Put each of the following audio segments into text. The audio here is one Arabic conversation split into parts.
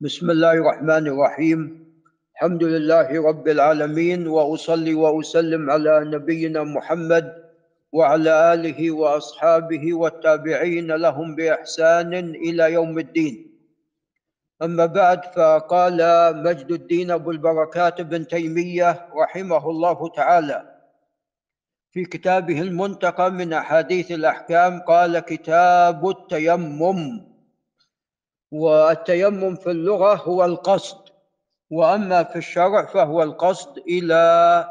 بسم الله الرحمن الرحيم. الحمد لله رب العالمين وأصلي وأسلم على نبينا محمد وعلى آله وأصحابه والتابعين لهم بإحسان إلى يوم الدين. أما بعد فقال مجد الدين أبو البركات بن تيمية رحمه الله تعالى في كتابه المنتقى من أحاديث الأحكام قال كتاب التيمم. والتيمم في اللغة هو القصد وأما في الشرع فهو القصد إلى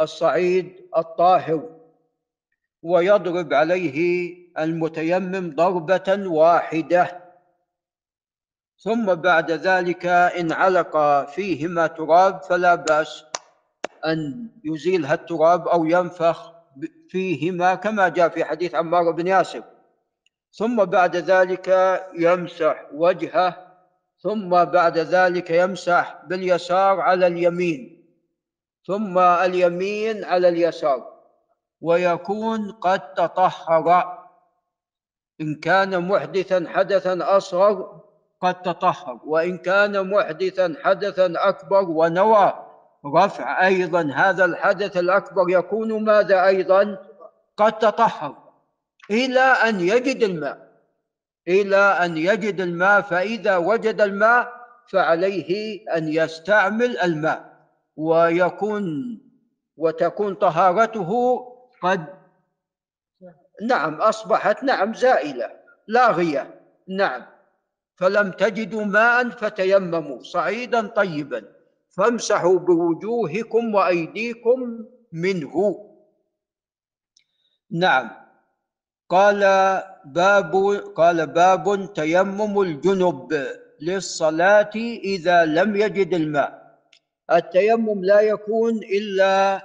الصعيد الطاهر ويضرب عليه المتيمم ضربة واحدة. ثم بعد ذلك إن علق فيهما تراب فلا بأس أن يزيل التراب أو ينفخ فيهما كما جاء في حديث عمار بن ياسر. ثم بعد ذلك يمسح وجهه ثم بعد ذلك يمسح باليسار على اليمين ثم اليمين على اليسار ويكون قد تطهر. إن كان محدثا حدثا أصغر قد تطهر وإن كان محدثا حدثا أكبر ونوى. رفع أيضا هذا الحدث الأكبر يكون ماذا أيضا؟ قد تطهر. إلى أن يجد الماء. إلى أن يجد الماء فإذا وجد الماء فعليه أن يستعمل الماء. ويكون وتكون طهارته قد نعم أصبحت نعم زائلة لاغية نعم. فلم تجدوا ماء فتيمموا صعيدا طيبا. فامسحوا بوجوهكم وأيديكم منه. نعم. قال باب قال باب تيمم الجنب للصلاة إذا لم يجد الماء. التيمم لا يكون إلا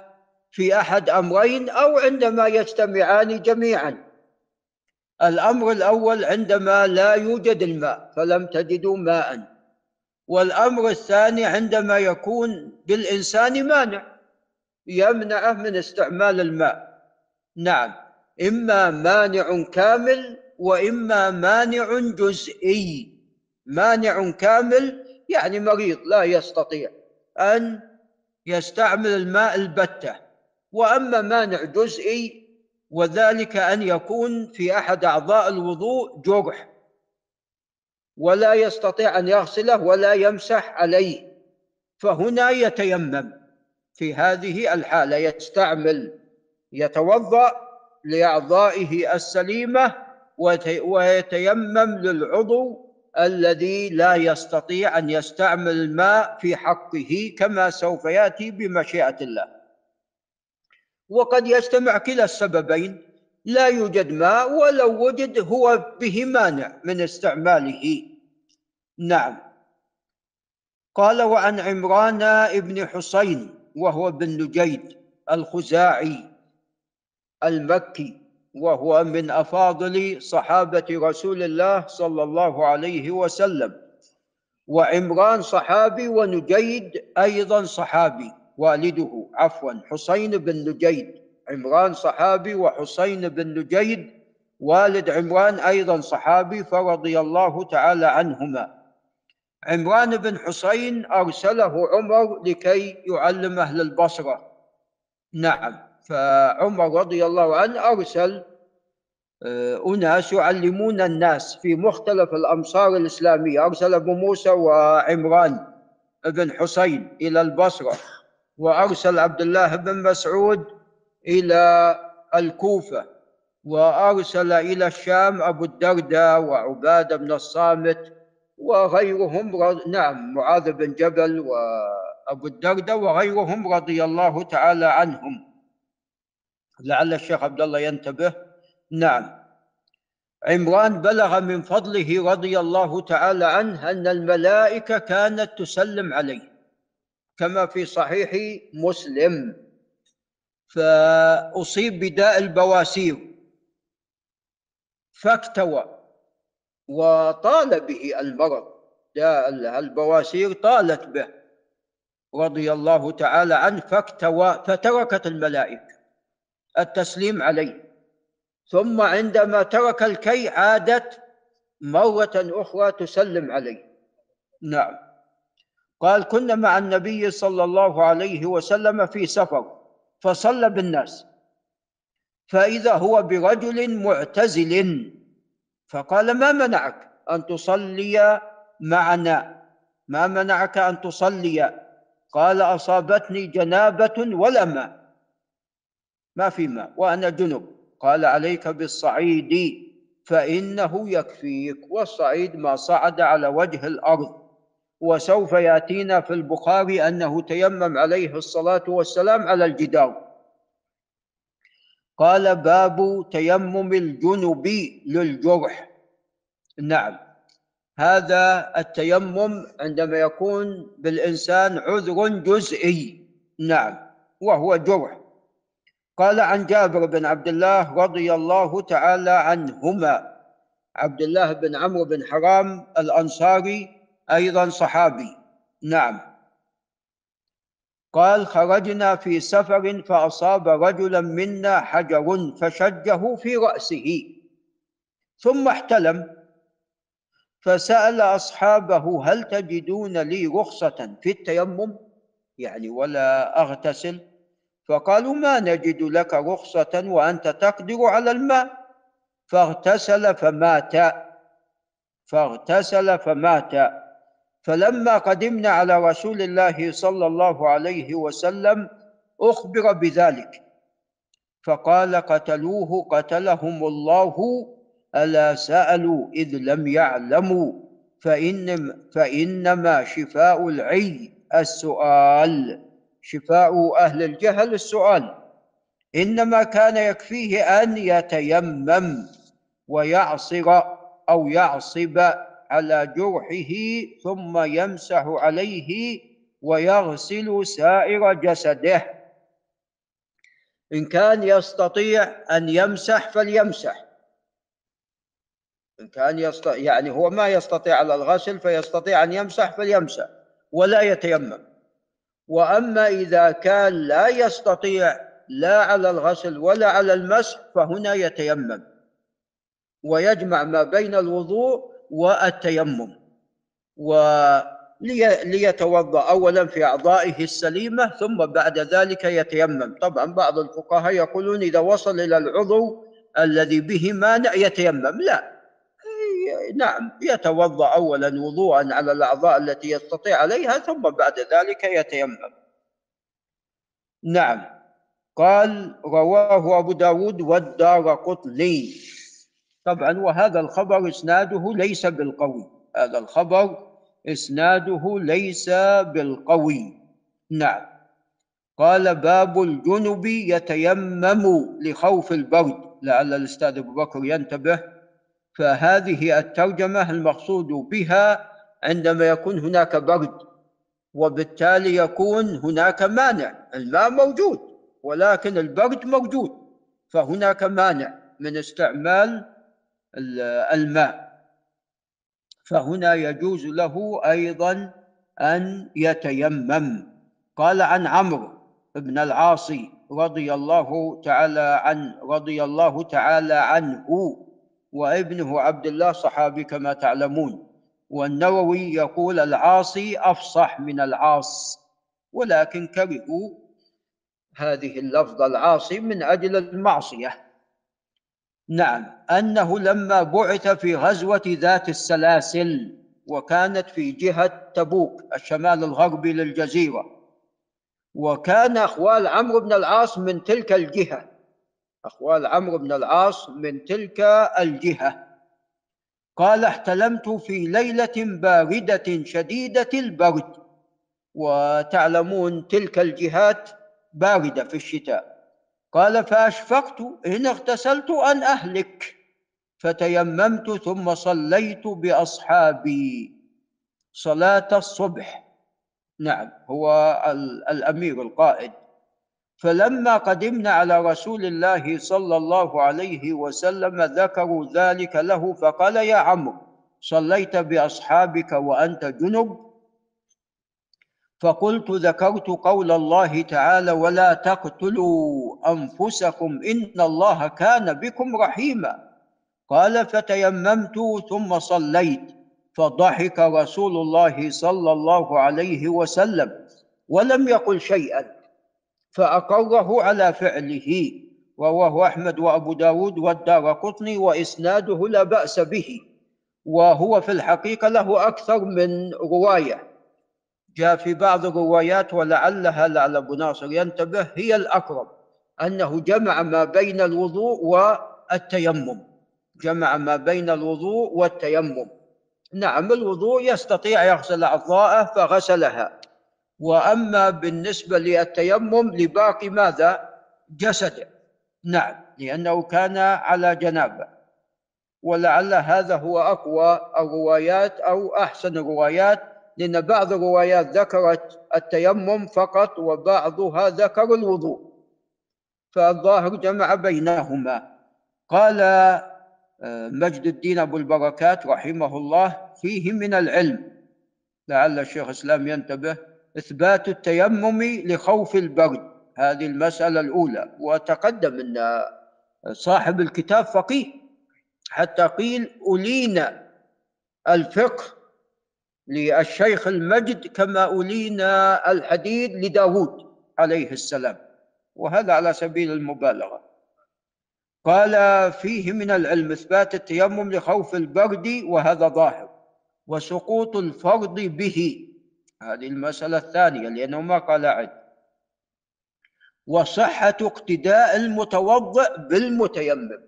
في أحد أمرين أو عندما يجتمعان جميعا. الأمر الأول عندما لا يوجد الماء فلم تجدوا ماء والأمر الثاني عندما يكون بالإنسان مانع يمنعه من استعمال الماء. نعم. إما مانع كامل وإما مانع جزئي. مانع كامل يعني مريض لا يستطيع أن يستعمل الماء البتة. وأما مانع جزئي وذلك أن يكون في أحد أعضاء الوضوء جرح. ولا يستطيع أن يغسله ولا يمسح عليه. فهنا يتيمم. في هذه الحالة يستعمل يتوضأ لأعضائه السليمة ويتيمم للعضو الذي لا يستطيع أن يستعمل الماء في حقه كما سوف يأتي بمشيئة الله. وقد يجتمع كلا السببين لا يوجد ماء ولو وجد هو به مانع من استعماله. نعم. قال وعن عمران ابن حسين وهو بن نجيد الخزاعي المكي وهو من أفاضل صحابة رسول الله صلى الله عليه وسلم. وعمران صحابي ونجيد أيضا صحابي والده عفوا حسين بن نجيد. عمران صحابي وحسين بن نجيد والد عمران أيضا صحابي فرضي الله تعالى عنهما. عمران بن حسين أرسله عمر لكي يعلم أهل البصرة. نعم. فعمر رضي الله عنه أرسل آه، أناس يعلمون الناس في مختلف الأمصار الإسلامية. أرسل أبو موسى وعمران بن حسين إلى البصرة وأرسل عبد الله بن مسعود إلى الكوفة وأرسل إلى الشام أبو الدرداء وعبادة بن الصامت وغيرهم نعم معاذ بن جبل وأبو الدرداء وغيرهم رضي الله تعالى عنهم. لعل الشيخ عبد الله ينتبه. نعم. عمران بلغ من فضله رضي الله تعالى عنه أن الملائكة كانت تسلم عليه كما في صحيح مسلم. فأصيب بداء البواسير. فاكتوى وطال به المرض. داء البواسير طالت به رضي الله تعالى عنه فاكتوى فتركت الملائكة. التسليم عليه. ثم عندما ترك الكي عادت مرة أخرى تسلم عليه. نعم. قال كنا مع النبي صلى الله عليه وسلم في سفر فصلى بالناس. فإذا هو برجل معتزل فقال ما منعك أن تصلي معنا؟ ما منعك أن تصلي؟ قال أصابتني جنابة ولا ماء ما في ماء. وأنا جنب. قال عليك بالصعيد فإنه يكفيك. والصعيد ما صعد على وجه الأرض. وسوف يأتينا في البخاري أنه تيمم عليه الصلاة والسلام على الجدار. قال باب تيمم الجنب للجرح. نعم. هذا التيمم عندما يكون بالإنسان عذر جزئي. نعم. وهو جرح. قال عن جابر بن عبد الله رضي الله تعالى عنهما. عبد الله بن عمرو بن حرام الأنصاري أيضا صحابي. نعم. قال خرجنا في سفر فأصاب رجلا منا حجر فشجه في رأسه ثم احتلم فسأل أصحابه هل تجدون لي رخصة في التيمم؟ يعني ولا أغتسل. فقالوا ما نجد لك رخصة وأنت تقدر على الماء. فاغتسل فمات. فاغتسل فمات. فلما قدمنا على رسول الله صلى الله عليه وسلم أخبر بذلك. فقال قتلوه قتلهم الله. ألا سألوا إذ لم يعلموا. فإن فإنما شفاء العي السؤال. شفاء أهل الجهل السؤال. إنما كان يكفيه أن يتيمم ويعصر أو يعصب على جرحه ثم يمسح عليه ويغسل سائر جسده. إن كان يستطيع أن يمسح فليمسح. إن كان يستطيع يعني هو ما يستطيع على الغسل فيستطيع أن يمسح فليمسح ولا يتيمم. وأما إذا كان لا يستطيع لا على الغسل ولا على المسح فهنا يتيمم. ويجمع ما بين الوضوء والتيمم. وليتوضا اولا في أعضائه السليمة ثم بعد ذلك يتيمم. طبعا بعض الفقهاء يقولون إذا وصل إلى العضو الذي به مانع يتيمم. لا. نعم يتوضأ اولا وضوءا على الأعضاء التي يستطيع عليها ثم بعد ذلك يتيمم. نعم. قال رواه أبو داود والدار قطني طبعا وهذا الخبر إسناده ليس بالقوي. هذا الخبر إسناده ليس بالقوي. نعم. قال باب الجنب يتيمم لخوف البرد. لعل الأستاذ أبو بكر ينتبه فهذه الترجمة المقصود بها عندما يكون هناك برد وبالتالي يكون هناك مانع. الماء موجود ولكن البرد موجود فهناك مانع من استعمال الماء. فهنا يجوز له أيضا أن يتيمم. قال عن عمرو بن العاص رضي الله تعالى عن رضي الله تعالى عنه وابنه عبد الله صحابي كما تعلمون. والنووي يقول العاصي أفصح من العاص. ولكن كرهوا هذه اللفظ العاصي من أجل المعصية. نعم أنه لما بعث في غزوة ذات السلاسل وكانت في جهة تبوك الشمال الغربي للجزيرة وكان أخوال عمرو بن العاص من تلك الجهة. اخوال عمرو بن العاص من تلك الجهة. قال احتلمت في ليلة باردة شديدة البرد وتعلمون تلك الجهات باردة في الشتاء. قال فأشفقت إن اغتسلت أن أهلك فتيممت ثم صليت بأصحابي. صلاة الصبح نعم هو الأمير القائد. فلما قدمنا على رسول الله صلى الله عليه وسلم ذكروا ذلك له فقال يا عمرو صليت بأصحابك وأنت جنب؟ فقلت ذكرت قول الله تعالى ولا تقتلوا أنفسكم إن الله كان بكم رحيما. قال فتيممت ثم صليت فضحك رسول الله صلى الله عليه وسلم ولم يقل شيئا. فأقره على فعله رواه أحمد وأبو داود والدار قطني وإسناده لا بأس به وهو في الحقيقة له أكثر من رواية. جاء في بعض الروايات ولعلها لعل أبو ناصر ينتبه هي الأقرب أنه جمع ما بين الوضوء والتيمم. جمع ما بين الوضوء والتيمم. نعم الوضوء يستطيع يغسل أعضاءه فغسلها. وأما بالنسبة للتيمم لباقي ماذا؟ جسده نعم لأنه كان على جنابة. ولعل هذا هو أقوى الروايات أو أحسن الروايات لأن بعض الروايات ذكرت التيمم فقط وبعضها ذكر الوضوء. فالظاهر جمع بينهما. قال آه، مجد الدين أبو البركات رحمه الله فيه من العلم. لعل الشيخ الإسلام ينتبه إثبات التيمم لخوف البرد. هذه المسألة الأولى. وتقدم أن صاحب الكتاب فقيه. حتى قيل ألينا الفقه للشيخ المجد كما ألينا الحديد لداود عليه السلام. وهذا على سبيل المبالغة. قال فيه من العلم إثبات التيمم لخوف البرد وهذا ظاهر. وسقوط الفرض به. هذه المسألة الثانية لأنه ما قال عد وصحة اقتداء المتوضئ بالمتيمم.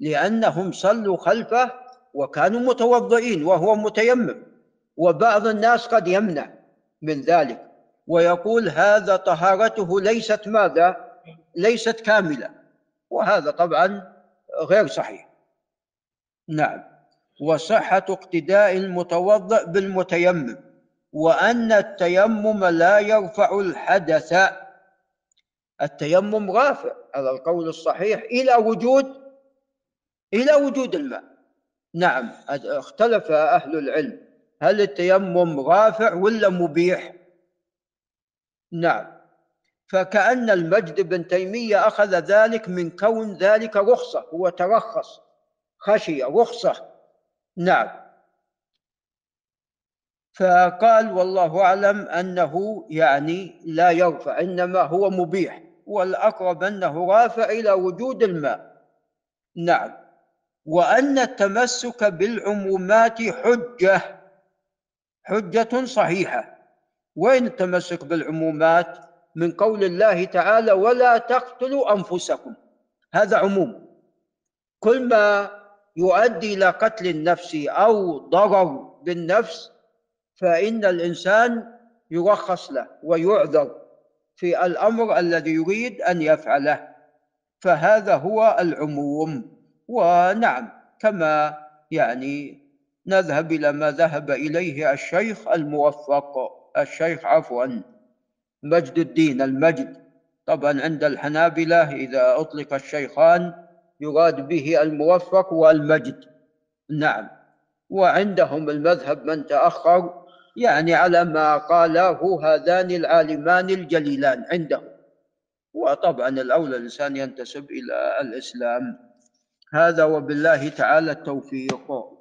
لأنهم صلوا خلفه وكانوا متوضئين وهو متيمم. وبعض الناس قد يمنع من ذلك. ويقول هذا طهارته ليست ماذا؟ ليست كاملة. وهذا طبعا غير صحيح. نعم. وصحة اقتداء المتوضئ بالمتيمم وأن التيمم لا يرفع الحدث. التيمم رافع على القول الصحيح إلى وجود إلى وجود الماء. نعم اختلف أهل العلم هل التيمم رافع ولا مبيح؟ نعم فكأن المجد بن تيمية أخذ ذلك من كون ذلك رخصة هو ترخص خشية رخصة. نعم. فقال والله أعلم أنه يعني لا يرفع إنما هو مبيح والأقرب أنه رافع إلى وجود الماء. نعم. وأن التمسك بالعمومات حجة حجة صحيحة. وين التمسك بالعمومات؟ من قول الله تعالى ولا تقتلوا أنفسكم. هذا عموم. كل ما يؤدي إلى قتل النفس أو ضرر بالنفس فإن الإنسان يرخص له ويعذر في الأمر الذي يريد أن يفعله. فهذا هو العموم. ونعم كما يعني نذهب إلى ما ذهب إليه الشيخ الموفق الشيخ عفوا مجد الدين المجد. طبعا عند الحنابلة إذا أطلق الشيخان يراد به الموفق والمجد. نعم. وعندهم المذهب من تأخر يعني على ما قاله هذان العالمان الجليلان عندهم. وطبعا الأولى الإنسان ينتسب إلى الإسلام. هذا وبالله تعالى التوفيق.